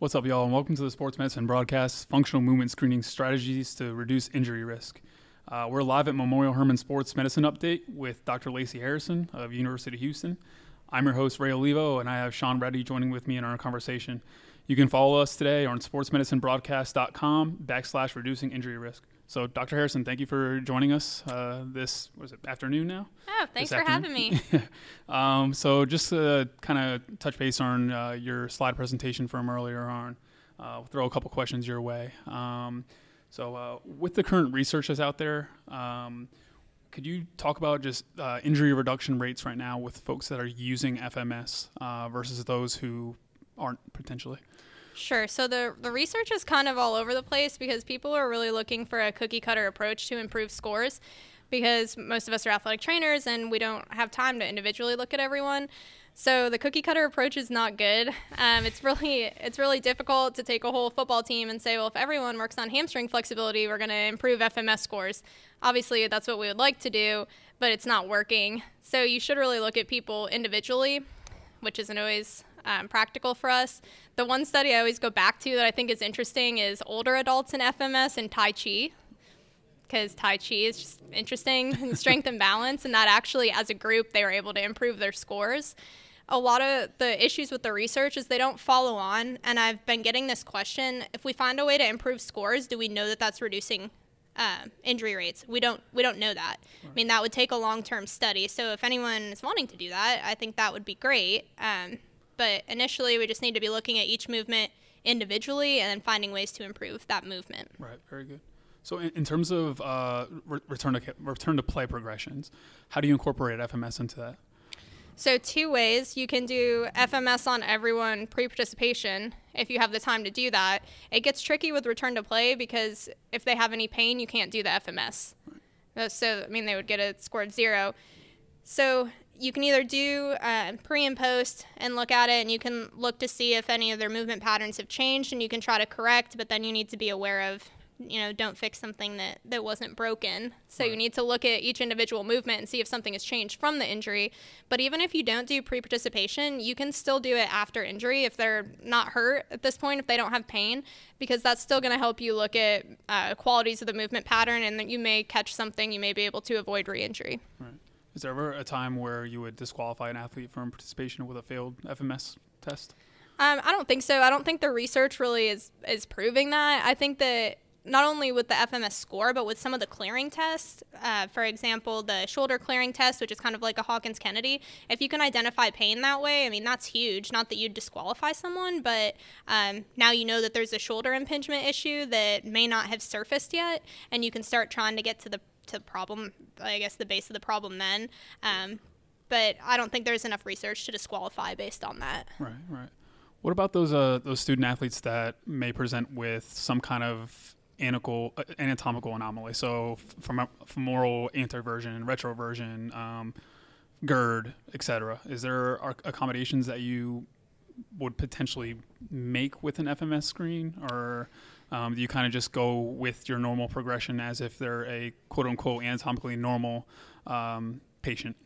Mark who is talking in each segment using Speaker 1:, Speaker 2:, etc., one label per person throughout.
Speaker 1: What's up, y'all, and welcome to the Sports Medicine broadcast Functional Movement Screening Strategies to Reduce Injury Risk. Uh, we're live at Memorial Hermann Sports Medicine Update with Dr. Layci Harrison of University of Houston. I'm your host, Ray Olivo, and I have Sean Reddy joining with me in our conversation. You can follow us today on sportsmedicinebroadcast.com backslash reducing injury risk. So, Dr. Harrison, thank you for joining us uh, this was it afternoon now.
Speaker 2: Oh, thanks for having
Speaker 1: me. um, so, just to kind of touch base on uh, your slide presentation from earlier on, uh, we'll throw a couple questions your way. Um, so, uh, with the current research that's out there, um, could you talk about just uh, injury reduction rates right now with folks that are using FMS uh, versus those who aren't potentially?
Speaker 2: Sure. So the the research is kind of all over the place because people are really looking for a cookie cutter approach to improve scores because most of us are athletic trainers and we don't have time to individually look at everyone. So the cookie cutter approach is not good. Um, it's really it's really difficult to take a whole football team and say, well, if everyone works on hamstring flexibility, we're going to improve FMS scores. Obviously, that's what we would like to do, but it's not working. So you should really look at people individually, which isn't always um, practical for us. The one study I always go back to that I think is interesting is older adults in FMS and Tai Chi, because Tai Chi is just interesting and strength and balance, and that actually, as a group, they were able to improve their scores. A lot of the issues with the research is they don't follow on, and I've been getting this question: if we find a way to improve scores, do we know that that's reducing uh, injury rates. We don't we don't know that. Right. I mean, that would take a long term study. So if anyone is wanting to do that, I think that would be great. Um, but initially, we just need to be looking at each movement individually and then finding ways to improve that movement.
Speaker 1: Right. Very good. So, in, in terms of uh, re- return to return to play progressions, how do you incorporate FMS into that?
Speaker 2: So, two ways. You can do FMS on everyone pre participation if you have the time to do that. It gets tricky with return to play because if they have any pain, you can't do the FMS. Right. So, I mean, they would get a scored zero. So, you can either do uh, pre and post and look at it, and you can look to see if any of their movement patterns have changed, and you can try to correct. But then you need to be aware of, you know, don't fix something that that wasn't broken. So right. you need to look at each individual movement and see if something has changed from the injury. But even if you don't do pre-participation, you can still do it after injury if they're not hurt at this point, if they don't have pain, because that's still going to help you look at uh, qualities of the movement pattern, and that you may catch something, you may be able to avoid re-injury.
Speaker 1: Right. Is there ever a time where you would disqualify an athlete from participation with a failed FMS test?
Speaker 2: Um, I don't think so. I don't think the research really is is proving that. I think that not only with the FMS score, but with some of the clearing tests, uh, for example, the shoulder clearing test, which is kind of like a Hawkins Kennedy, if you can identify pain that way, I mean, that's huge. Not that you'd disqualify someone, but um, now you know that there's a shoulder impingement issue that may not have surfaced yet, and you can start trying to get to the to the problem, I guess the base of the problem then. Um, but I don't think there's enough research to disqualify based on that.
Speaker 1: Right, right. What about those uh, those student athletes that may present with some kind of anatomical, uh, anatomical anomaly? So from femoral anteversion, retroversion, um, GERD, etc. Is there accommodations that you would potentially make with an FMS screen, or um, you kind of just go with your normal progression as if they're a quote unquote anatomically normal um, patient?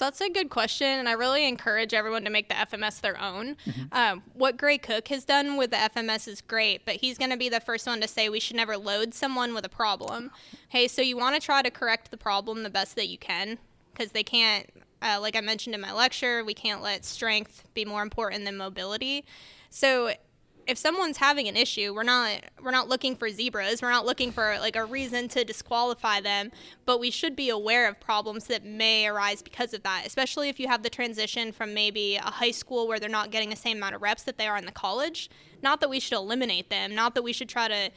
Speaker 2: So that's a good question, and I really encourage everyone to make the FMS their own. Mm-hmm. Um, what Gray Cook has done with the FMS is great, but he's going to be the first one to say we should never load someone with a problem. Hey, so you want to try to correct the problem the best that you can, because they can't, uh, like I mentioned in my lecture, we can't let strength be more important than mobility. So if someone's having an issue, we're not we're not looking for zebras. We're not looking for like a reason to disqualify them, but we should be aware of problems that may arise because of that, especially if you have the transition from maybe a high school where they're not getting the same amount of reps that they are in the college. Not that we should eliminate them, not that we should try to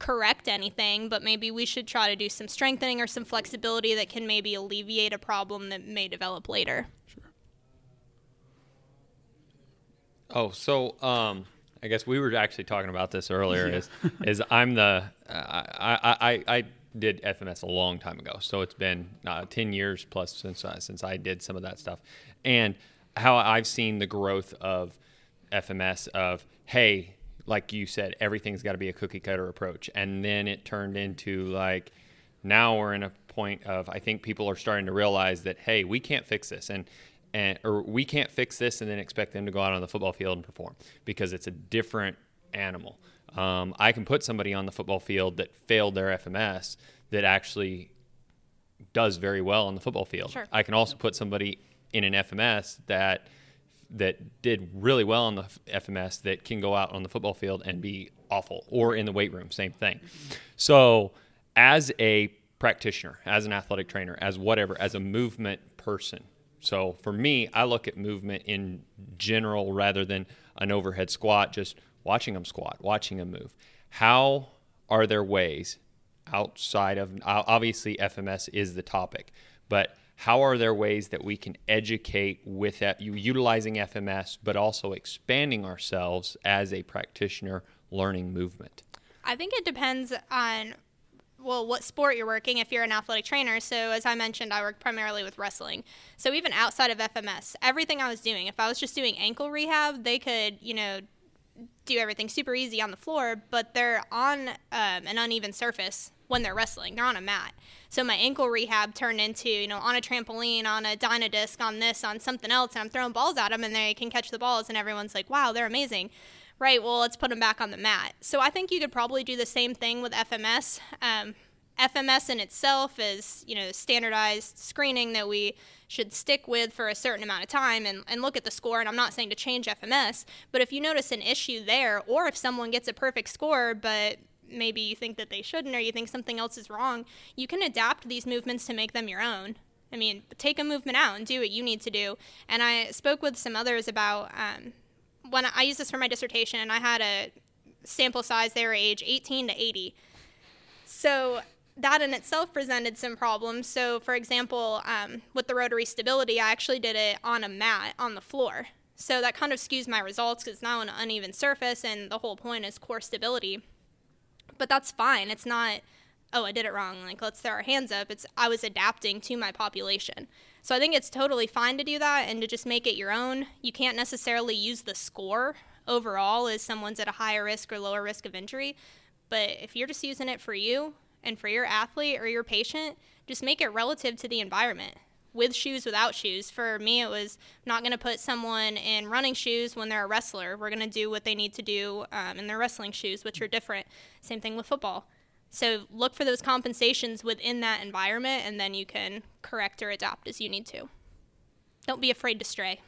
Speaker 2: correct anything, but maybe we should try to do some strengthening or some flexibility that can maybe alleviate a problem that may develop later. Sure.
Speaker 3: Oh, so um I guess we were actually talking about this earlier. Yeah. Is is I'm the uh, I, I I did FMS a long time ago, so it's been uh, ten years plus since uh, since I did some of that stuff, and how I've seen the growth of FMS of hey, like you said, everything's got to be a cookie cutter approach, and then it turned into like now we're in a point of I think people are starting to realize that hey, we can't fix this, and and or we can't fix this and then expect them to go out on the football field and perform because it's a different animal. Um, I can put somebody on the football field that failed their FMS that actually does very well on the football field.
Speaker 2: Sure.
Speaker 3: I can also put somebody in an FMS that that did really well on the FMS that can go out on the football field and be awful, or in the weight room, same thing. So, as a practitioner, as an athletic trainer, as whatever, as a movement person. So for me, I look at movement in general rather than an overhead squat, just watching them squat, watching them move. How are there ways outside of obviously FMS is the topic, but how are there ways that we can educate with that utilizing FMS but also expanding ourselves as a practitioner learning movement?
Speaker 2: I think it depends on well, what sport you're working if you're an athletic trainer. So, as I mentioned, I work primarily with wrestling. So, even outside of FMS, everything I was doing, if I was just doing ankle rehab, they could, you know, do everything super easy on the floor, but they're on um, an uneven surface when they're wrestling. They're on a mat. So my ankle rehab turned into, you know, on a trampoline, on a dyna disc on this, on something else, and I'm throwing balls at them, and they can catch the balls, and everyone's like, wow, they're amazing. Right, well, let's put them back on the mat. So I think you could probably do the same thing with FMS. Um, FMS in itself is, you know, standardized screening that we should stick with for a certain amount of time and, and look at the score. And I'm not saying to change FMS, but if you notice an issue there, or if someone gets a perfect score, but maybe you think that they shouldn't or you think something else is wrong, you can adapt these movements to make them your own. I mean, take a movement out and do what you need to do. And I spoke with some others about um, when I, I used this for my dissertation, and I had a sample size, they were age 18 to 80. So that in itself presented some problems. So, for example, um, with the rotary stability, I actually did it on a mat on the floor. So that kind of skews my results because it's now on an uneven surface, and the whole point is core stability. But that's fine. It's not, oh, I did it wrong. Like, let's throw our hands up. It's, I was adapting to my population. So I think it's totally fine to do that and to just make it your own. You can't necessarily use the score overall as someone's at a higher risk or lower risk of injury. But if you're just using it for you, and for your athlete or your patient, just make it relative to the environment with shoes, without shoes. For me, it was not going to put someone in running shoes when they're a wrestler. We're going to do what they need to do um, in their wrestling shoes, which are different. Same thing with football. So look for those compensations within that environment, and then you can correct or adapt as you need to. Don't be afraid to stray.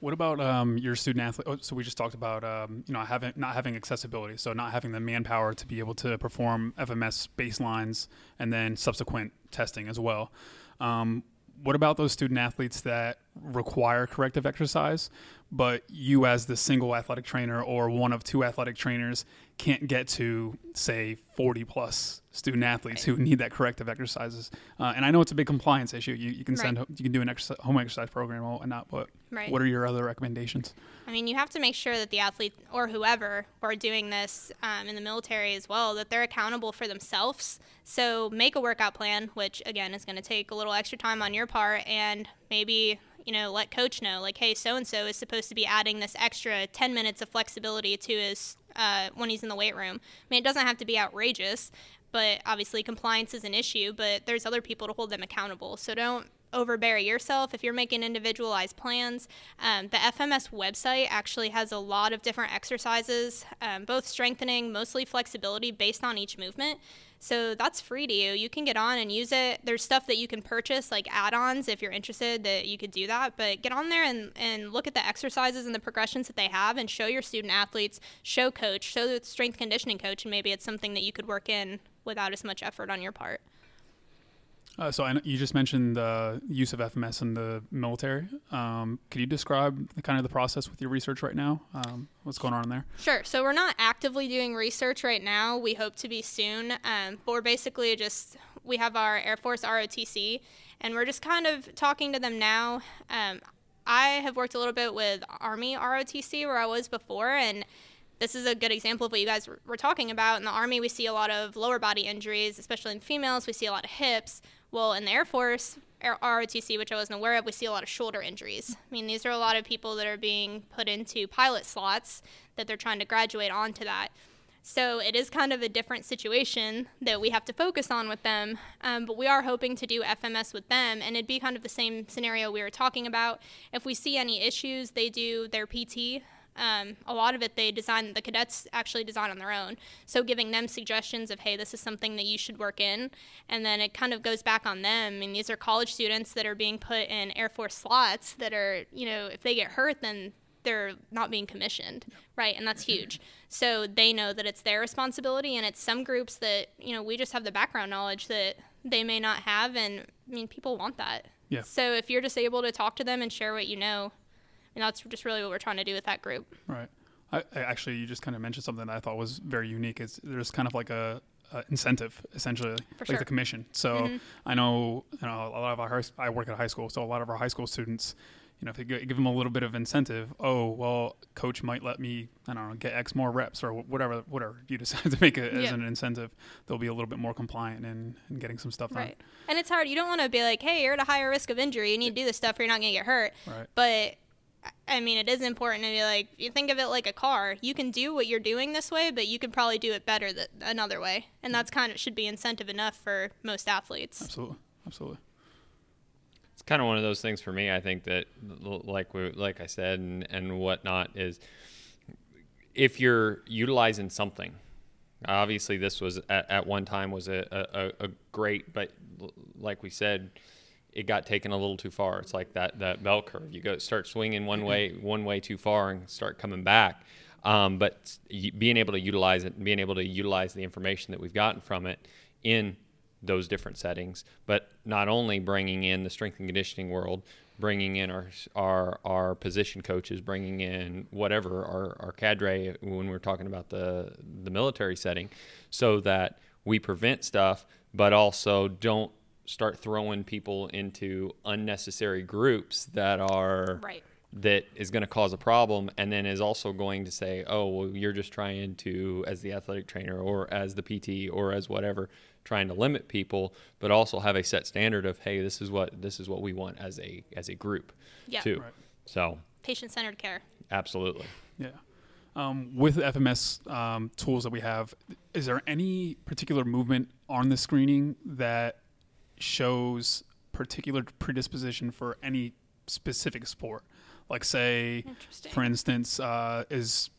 Speaker 1: What about um, your student athlete? Oh, so we just talked about um, you know having not having accessibility, so not having the manpower to be able to perform FMS baselines and then subsequent testing as well. Um, what about those student athletes that require corrective exercise, but you as the single athletic trainer or one of two athletic trainers can't get to say 40 plus student athletes right. who need that corrective exercises uh, and i know it's a big compliance issue you, you can send right. you can do an exercise, home exercise program or not but right. what are your other recommendations
Speaker 2: i mean you have to make sure that the athlete or whoever are doing this um, in the military as well that they're accountable for themselves so make a workout plan which again is going to take a little extra time on your part and maybe you know, let coach know, like, hey, so and so is supposed to be adding this extra 10 minutes of flexibility to his uh, when he's in the weight room. I mean, it doesn't have to be outrageous, but obviously compliance is an issue. But there's other people to hold them accountable. So don't overbury yourself if you're making individualized plans. Um, the FMS website actually has a lot of different exercises, um, both strengthening, mostly flexibility based on each movement. So that's free to you. You can get on and use it. There's stuff that you can purchase, like add ons, if you're interested, that you could do that. But get on there and, and look at the exercises and the progressions that they have and show your student athletes, show coach, show the strength conditioning coach, and maybe it's something that you could work in without as much effort on your part.
Speaker 1: Uh, so I, you just mentioned the use of FMS in the military. Um, could you describe the, kind of the process with your research right now? Um, what's going on there?
Speaker 2: Sure. So we're not actively doing research right now. We hope to be soon. Um, but we're basically just we have our Air Force ROTC, and we're just kind of talking to them now. Um, I have worked a little bit with Army ROTC where I was before, and this is a good example of what you guys were talking about. In the Army, we see a lot of lower body injuries, especially in females. We see a lot of hips. Well, in the Air Force, ROTC, which I wasn't aware of, we see a lot of shoulder injuries. I mean, these are a lot of people that are being put into pilot slots that they're trying to graduate onto that. So it is kind of a different situation that we have to focus on with them. Um, but we are hoping to do FMS with them, and it'd be kind of the same scenario we were talking about. If we see any issues, they do their PT um, a lot of it they design the cadets actually design on their own. So giving them suggestions of hey this is something that you should work in. And then it kind of goes back on them. I mean these are college students that are being put in air force slots that are you know if they get hurt then they're not being commissioned. Right? And that's huge. So they know that it's their responsibility. And it's some groups that you know we just have the background knowledge that they may not have. And i mean people want that.
Speaker 1: Yeah.
Speaker 2: so if you're just able to talk to them and share what you know and that's just really what we're trying to do with that group
Speaker 1: Right. I, I actually, you just kind of mentioned something that I thought was very unique. Is there's kind of like a, incentive essentially,
Speaker 2: For
Speaker 1: like
Speaker 2: sure.
Speaker 1: the commission. So mm-hmm. I know, you know, a lot of our high, I work at a high school, so a lot of our high school students, you know, if you give them a little bit of incentive, oh well, coach might let me, I don't know, get X more reps or whatever, whatever you decide to make it as an incentive, they'll be a little bit more compliant in, in getting some stuff done.
Speaker 2: right and it's hard you don't want to be like hey you're at a higher risk of injury you need to do this stuff or you're not going to get hurt
Speaker 1: Right.
Speaker 2: but I mean, it is important to be like, you think of it like a car. You can do what you're doing this way, but you could probably do it better th- another way. And mm-hmm. that's kind of should be incentive enough for most athletes.
Speaker 1: Absolutely. Absolutely.
Speaker 3: it's kind of one of those things for me. I think that, like we, like I said, and and whatnot is, if you're utilizing something, obviously this was at, at one time was a, a, a great, but like we said, it got taken a little too far. It's like that that bell curve. You go start swinging one way one way too far and start coming back. Um, but being able to utilize it, and being able to utilize the information that we've gotten from it in those different settings, but not only bringing in the strength and conditioning world, bringing in our our our position coaches, bringing in whatever our our cadre when we're talking about the the military setting, so that we prevent stuff, but also don't start throwing people into unnecessary groups that are
Speaker 2: Right.
Speaker 3: that is going to cause a problem and then is also going to say oh well you're just trying to as the athletic trainer or as the pt or as whatever trying to limit people but also have a set standard of hey this is what this is what we want as a as a group
Speaker 2: Yeah.
Speaker 3: too
Speaker 1: Right.
Speaker 3: so
Speaker 2: Patient centered care.
Speaker 3: absolutely
Speaker 1: Yeah. Um, with FMS um, tools that we have, is there any particular movement on the screening that shows particular predisposition for any specific sport? Like, say, for instance, uh, is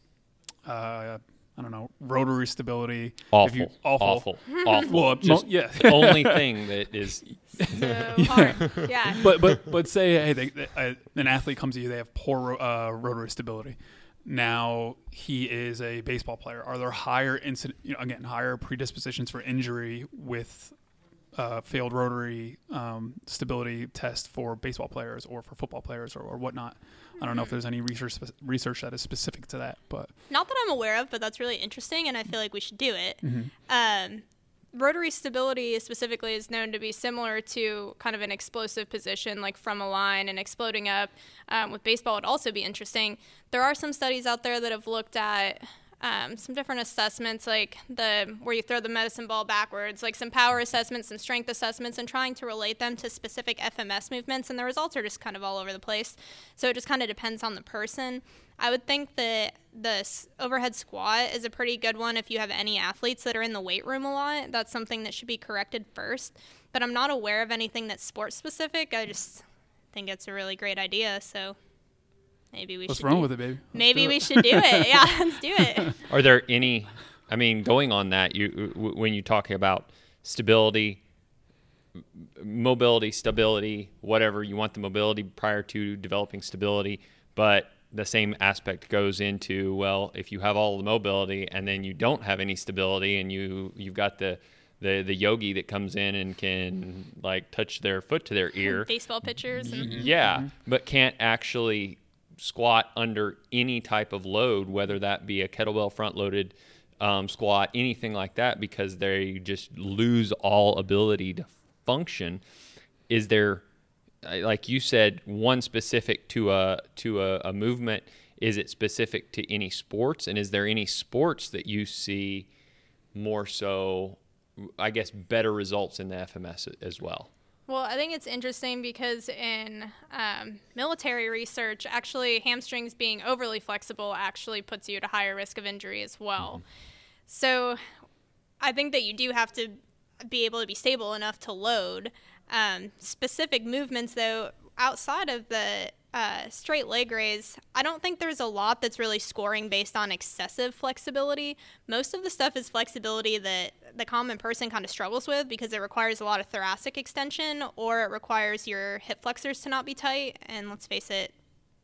Speaker 1: uh, I don't know rotary stability?
Speaker 3: awful
Speaker 1: If you, awful.
Speaker 3: awful awful
Speaker 1: Well, mo-
Speaker 3: just
Speaker 1: yeah.
Speaker 3: the only thing that is
Speaker 2: So hard. Yeah.
Speaker 1: but but but say hey, they, they, uh, an athlete comes to you, they have poor ro- uh, rotary stability. Now he is a baseball player. Are there higher incident, you know, again, higher predispositions for injury with uh, failed rotary um, stability test for baseball players or for football players or, or whatnot? I don't know if there's any research spe- research that is specific to that, but
Speaker 2: Not that I'm aware of, but that's really interesting, and I feel like we should do it.
Speaker 1: Mm-hmm.
Speaker 2: Um, rotary stability specifically is known to be similar to kind of an explosive position, like from a line and exploding up. Um, with baseball, would also be interesting. There are some studies out there that have looked at um, some different assessments, like the where you throw the medicine ball backwards, like some power assessments, some strength assessments, and trying to relate them to specific FMS movements. And the results are just kind of all over the place. So it just kind of depends on the person. I would think that the overhead squat is a pretty good one if you have any athletes that are in the weight room a lot. That's something that should be corrected first. But I'm not aware of anything that's sports specific. I just think it's a really great idea. So maybe we
Speaker 1: let's
Speaker 2: should
Speaker 1: run
Speaker 2: do-
Speaker 1: with it, baby. Let's
Speaker 2: Maybe
Speaker 1: do
Speaker 2: we should do it. Yeah, let's do it.
Speaker 3: Are there any? I mean, going on that, you when you talk about stability, mobility, stability, whatever you want the mobility prior to developing stability, but the same aspect goes into well, if you have all the mobility and then you don't have any stability, and you you've got the the, the yogi that comes in and can like touch their foot to their ear
Speaker 2: Baseball pitchers. And,
Speaker 3: yeah, mm-hmm. but can't actually squat under any type of load, whether that be a kettlebell front loaded um, squat, anything like that, because they just lose all ability to function. Is there, like you said, one specific to a to a, a movement? Is it specific to any sports, and is there any sports that you see more so? I guess better results in the FMS as well.
Speaker 2: Well, I think it's interesting because in um, military research, actually, hamstrings being overly flexible actually puts you at a higher risk of injury as well. So I think that you do have to be able to be stable enough to load. Um, specific movements, though, outside of the uh, straight leg raise, I don't think there's a lot that's really scoring based on excessive flexibility. Most of the stuff is flexibility that the common person kind of struggles with because it requires a lot of thoracic extension or it requires your hip flexors to not be tight. And let's face it,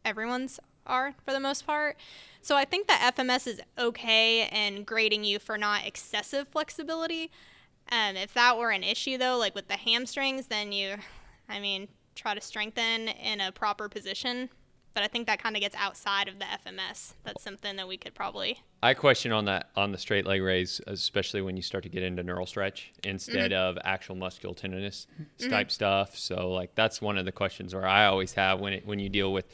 Speaker 2: everyone's are for the most part. So I think that FMS is okay and grading you for not excessive flexibility. Um, if that were an issue though, like with the hamstrings, then you, I mean, try to strengthen in a proper position. But I think that kind of gets outside of the FMS. That's something that we could probably.
Speaker 3: I question on that on the straight leg raise, especially when you start to get into neural stretch instead mm-hmm. of actual musculotendinous mm-hmm. type stuff. So like that's one of the questions where I always have when it when you deal with,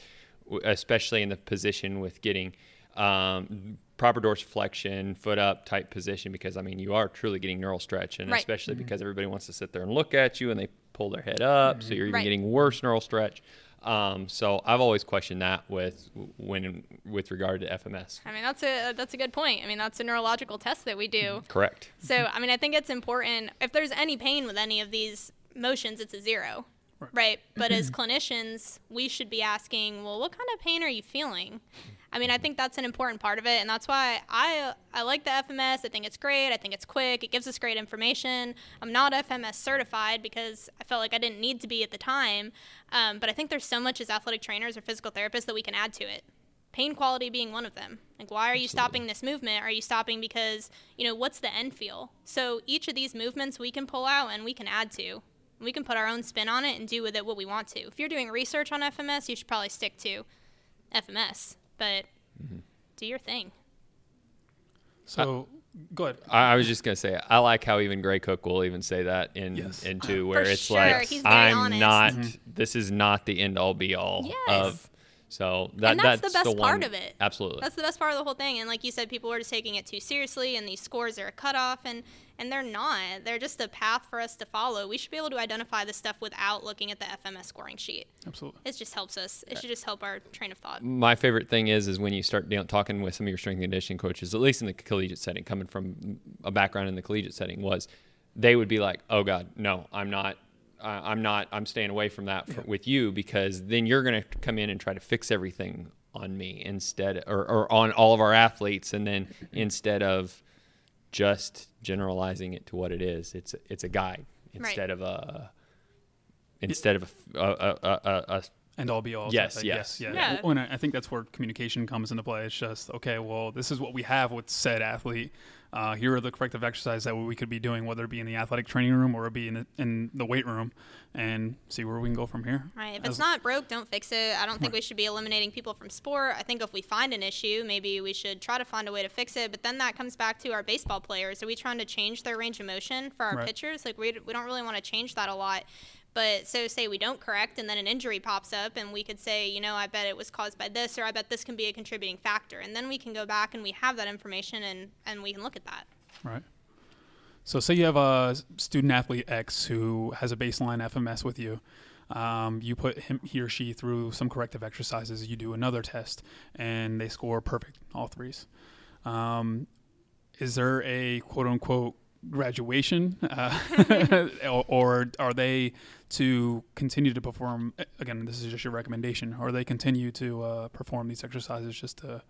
Speaker 3: especially in the position with getting um, proper dorsiflexion, foot up type position, because I mean, you are truly getting neural stretch, and right. especially mm-hmm. because everybody wants to sit there and look at you and they pull their head up, mm-hmm. so you're even right. getting worse neural stretch. Um, so I've always questioned that with when with regard to FMS.
Speaker 2: I mean, that's a that's a good point. I mean, that's a neurological test that we do.
Speaker 3: Mm-hmm. Correct.
Speaker 2: So I mean, I think it's important if there's any pain with any of these motions, it's a zero. Right. right. But as clinicians, we should be asking, well, what kind of pain are you feeling? I mean, I think that's an important part of it, and that's why I I like the FMS. I think it's great. I think it's quick. It gives us great information. I'm not FMS certified because I felt like I didn't need to be at the time, um, but I think there's so much as athletic trainers or physical therapists that we can add to it. Pain quality being one of them. Like, why are you stopping this movement? Are you stopping because you know what's the end feel? So each of these movements we can pull out and we can add to. We can put our own spin on it and do with it what we want to. If you're doing research on FMS, you should probably stick to FMS but mm-hmm. do your thing.
Speaker 1: So, go ahead.
Speaker 3: I, I, was just gonna say I like how even Gray Cook will even say that in yes. into where
Speaker 2: For
Speaker 3: it's
Speaker 2: sure.
Speaker 3: like
Speaker 2: I'm
Speaker 3: honest. not. Mm-hmm. This is not the end all be all
Speaker 2: yes.
Speaker 3: of so that,
Speaker 2: and that's,
Speaker 3: that's
Speaker 2: the best
Speaker 3: the
Speaker 2: part
Speaker 3: one,
Speaker 2: of it.
Speaker 3: Absolutely.
Speaker 2: That's the best part of the whole thing. And like you said, people are just taking it too seriously, and these scores are a cutoff, and and they're not. They're just a path for us to follow. We should be able to identify this stuff without looking at the FMS scoring sheet.
Speaker 1: Absolutely.
Speaker 2: It just helps us. It should just help our train of thought.
Speaker 3: My favorite thing is is when you start talking with some of your strength and conditioning coaches, at least in the collegiate setting, coming from a background in the collegiate setting, was they would be like, "Oh God, no, I'm not I'm not. I'm staying away from that for, yeah. with you because then you're going to come in and try to fix everything on me instead, or, or on all of our athletes, and then mm-hmm. instead of just generalizing it to what it is, it's it's a guide instead right. of a instead of a, a, a, a
Speaker 1: and all be all.
Speaker 3: Yes, yes,
Speaker 1: yes, yeah. yeah. Well, I think that's where communication comes into play. It's just okay. Well, this is what we have with said athlete uh, here are the corrective exercises that we could be doing, whether it be in the athletic training room or it be in the, in the weight room, and see where we can go from here.
Speaker 2: Right. If As it's not broke, don't fix it. I don't think right. we should be eliminating people from sport. I think if we find an issue, maybe we should try to find a way to fix it. But then that comes back to our baseball players. Are we trying to change their range of motion for our right. pitchers? Like we, we don't really want to change that a lot. But so say we don't correct and then an injury pops up and we could say, you know, I bet it was caused by this or I bet this can be a contributing factor. And then we can go back and we have that information and, and we can look at that.
Speaker 1: Right. So say you have a student athlete X who has a baseline FMS with you. Um, you put him, he or she through some corrective exercises. You do another test, and they score perfect, all threes. Um, is there a quote unquote graduation, uh, or, or, are they to continue to perform? Again, this is just your recommendation. Or they continue to uh, perform these exercises just to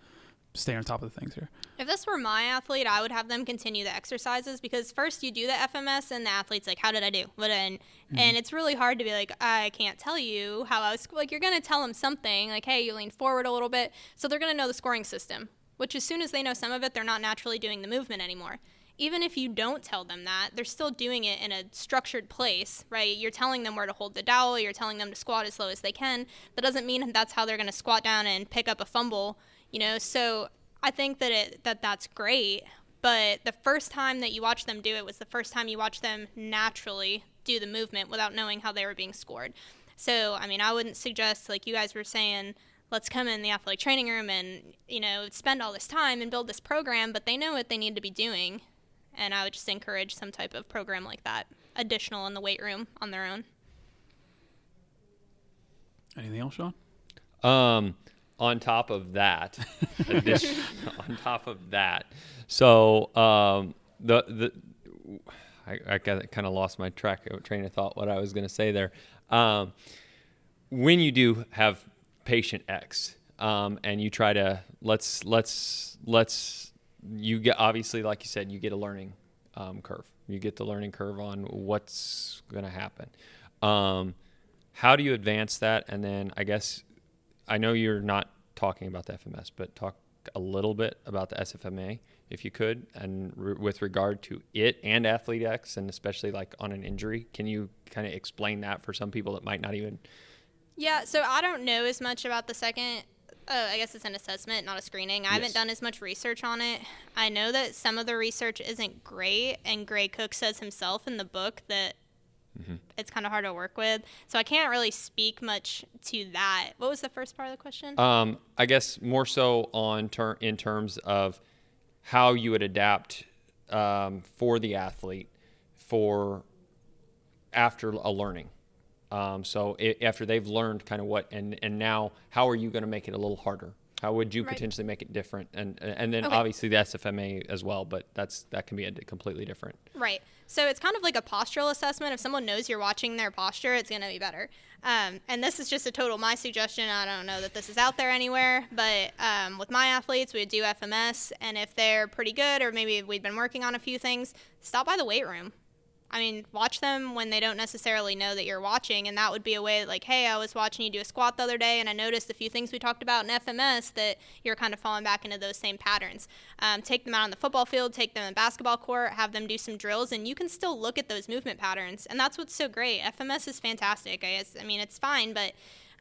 Speaker 1: stay on top of the things here.
Speaker 2: If this were my athlete, I would have them continue the exercises because first you do the FMS and the athlete's like, "How did I do?" What and mm-hmm. and it's really hard to be like, "I can't tell you how I was." Like you're gonna tell them something, like, "Hey, you lean forward a little bit," so they're gonna know the scoring system. Which as soon as they know some of it, they're not naturally doing the movement anymore even if you don't tell them that, they're still doing it in a structured place, right? You're telling them where to hold the dowel, you're telling them to squat as low as they can. That doesn't mean that's how they're going to squat down and pick up a fumble, you know? So I think that it that that's great, but the first time that you watch them do it was the first time you watch them naturally do the movement without knowing how they were being scored. So, I mean, I wouldn't suggest like you guys were saying let's come in the athletic training room and you know spend all this time and build this program but they know what they need to be doing and I would just encourage some type of program like that, additional in the weight room on their own.
Speaker 1: Anything else, Sean?
Speaker 3: Um, on top of that, addition, on top of that, so um, the the I, I kind of lost my track of train of thought what I was going to say there. Um, when you do have patient X, um, and you try to let's let's let's you get obviously like you said you get a learning um, curve. You get the learning curve on what's going to happen. Um, how do you advance that? And then I guess I know you're not talking about the FMS, but talk a little bit about the SFMA if you could, and re- with regard to it and Athlete X, and especially like on an injury. Can you kind of explain that for some people that might not even?
Speaker 2: Yeah, so I don't know as much about the second. Uh, I guess it's an assessment, not a screening. I
Speaker 3: Yes.
Speaker 2: haven't done as much research on it. I know that some of the research isn't great, and Gray Cook says himself in the book that it's kind of hard to work with. So I can't really speak much to that. What was the first part of the question?
Speaker 3: Um, I guess more so on ter- in terms of how you would adapt um, for the athlete for after a learning. Um, so i after they've learned kind of what and and now how are you going to make it a little harder? How would you
Speaker 2: Right.
Speaker 3: potentially make it different? And and then
Speaker 2: Okay.
Speaker 3: obviously the SFMA as well, but that's that can be a completely different.
Speaker 2: Right. So it's kind of like a postural assessment. If someone knows you're watching their posture, it's going to be better. Um, and this is just a total my suggestion. I don't know that this is out there anywhere, but um, with my athletes, we would do FMS, and if they're pretty good, or maybe we've been working on a few things, stop by the weight room. I mean, watch them when they don't necessarily know that you're watching, and that would be a way like, hey, I was watching you do a squat the other day, and I noticed a few things we talked about in FMS that you're kind of falling back into those same patterns. Um, take them out on the football field, take them in basketball court, have them do some drills, and you can still look at those movement patterns, and that's what's so great. FMS is fantastic. I guess I mean it's fine, but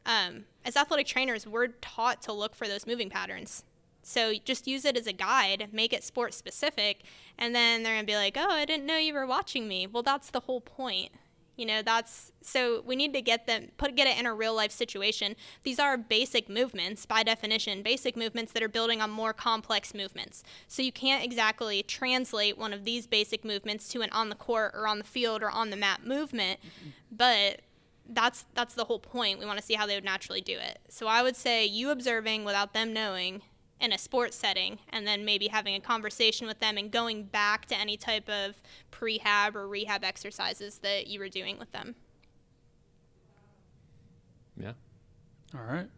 Speaker 2: um, as athletic trainers, we're taught to look for those moving patterns. So just use it as a guide, make it sport specific, and then they're gonna be like, "Oh, I didn't know you were watching me." Well, that's the whole point. You know, that's so we need to get them put get it in a real life situation. These are basic movements by definition, basic movements that are building on more complex movements. So you can't exactly translate one of these basic movements to an on the court or on the field or on the map movement, but that's that's the whole point. We want to see how they would naturally do it. So I would say you observing without them knowing in a sports setting and then maybe having a conversation with them and going back to any type of prehab or rehab exercises that you were doing with them.
Speaker 3: Yeah.
Speaker 1: All right.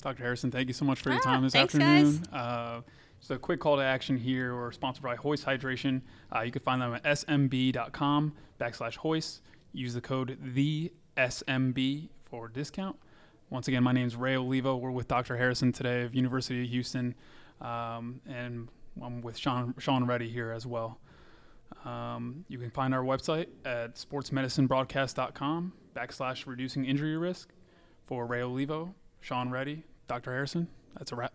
Speaker 1: Dr. Harrison, thank you so much for your
Speaker 2: Ah,
Speaker 1: time this
Speaker 2: thanks,
Speaker 1: afternoon. Uh, so, a quick call to action here. We're sponsored by Hoist Hydration. Uh, you can find them at smb.com backslash hoist. Use the code the SMB for discount. Once again, my name is Ray Olivo. We're with Dr. Harrison today of University of Houston, um, and I'm with Sean Sean Reddy here as well. Um, you can find our website at sportsmedicinebroadcast.com backslash reducing injury risk. For Ray Olivo, Sean Reddy, Dr. Harrison, that's a wrap.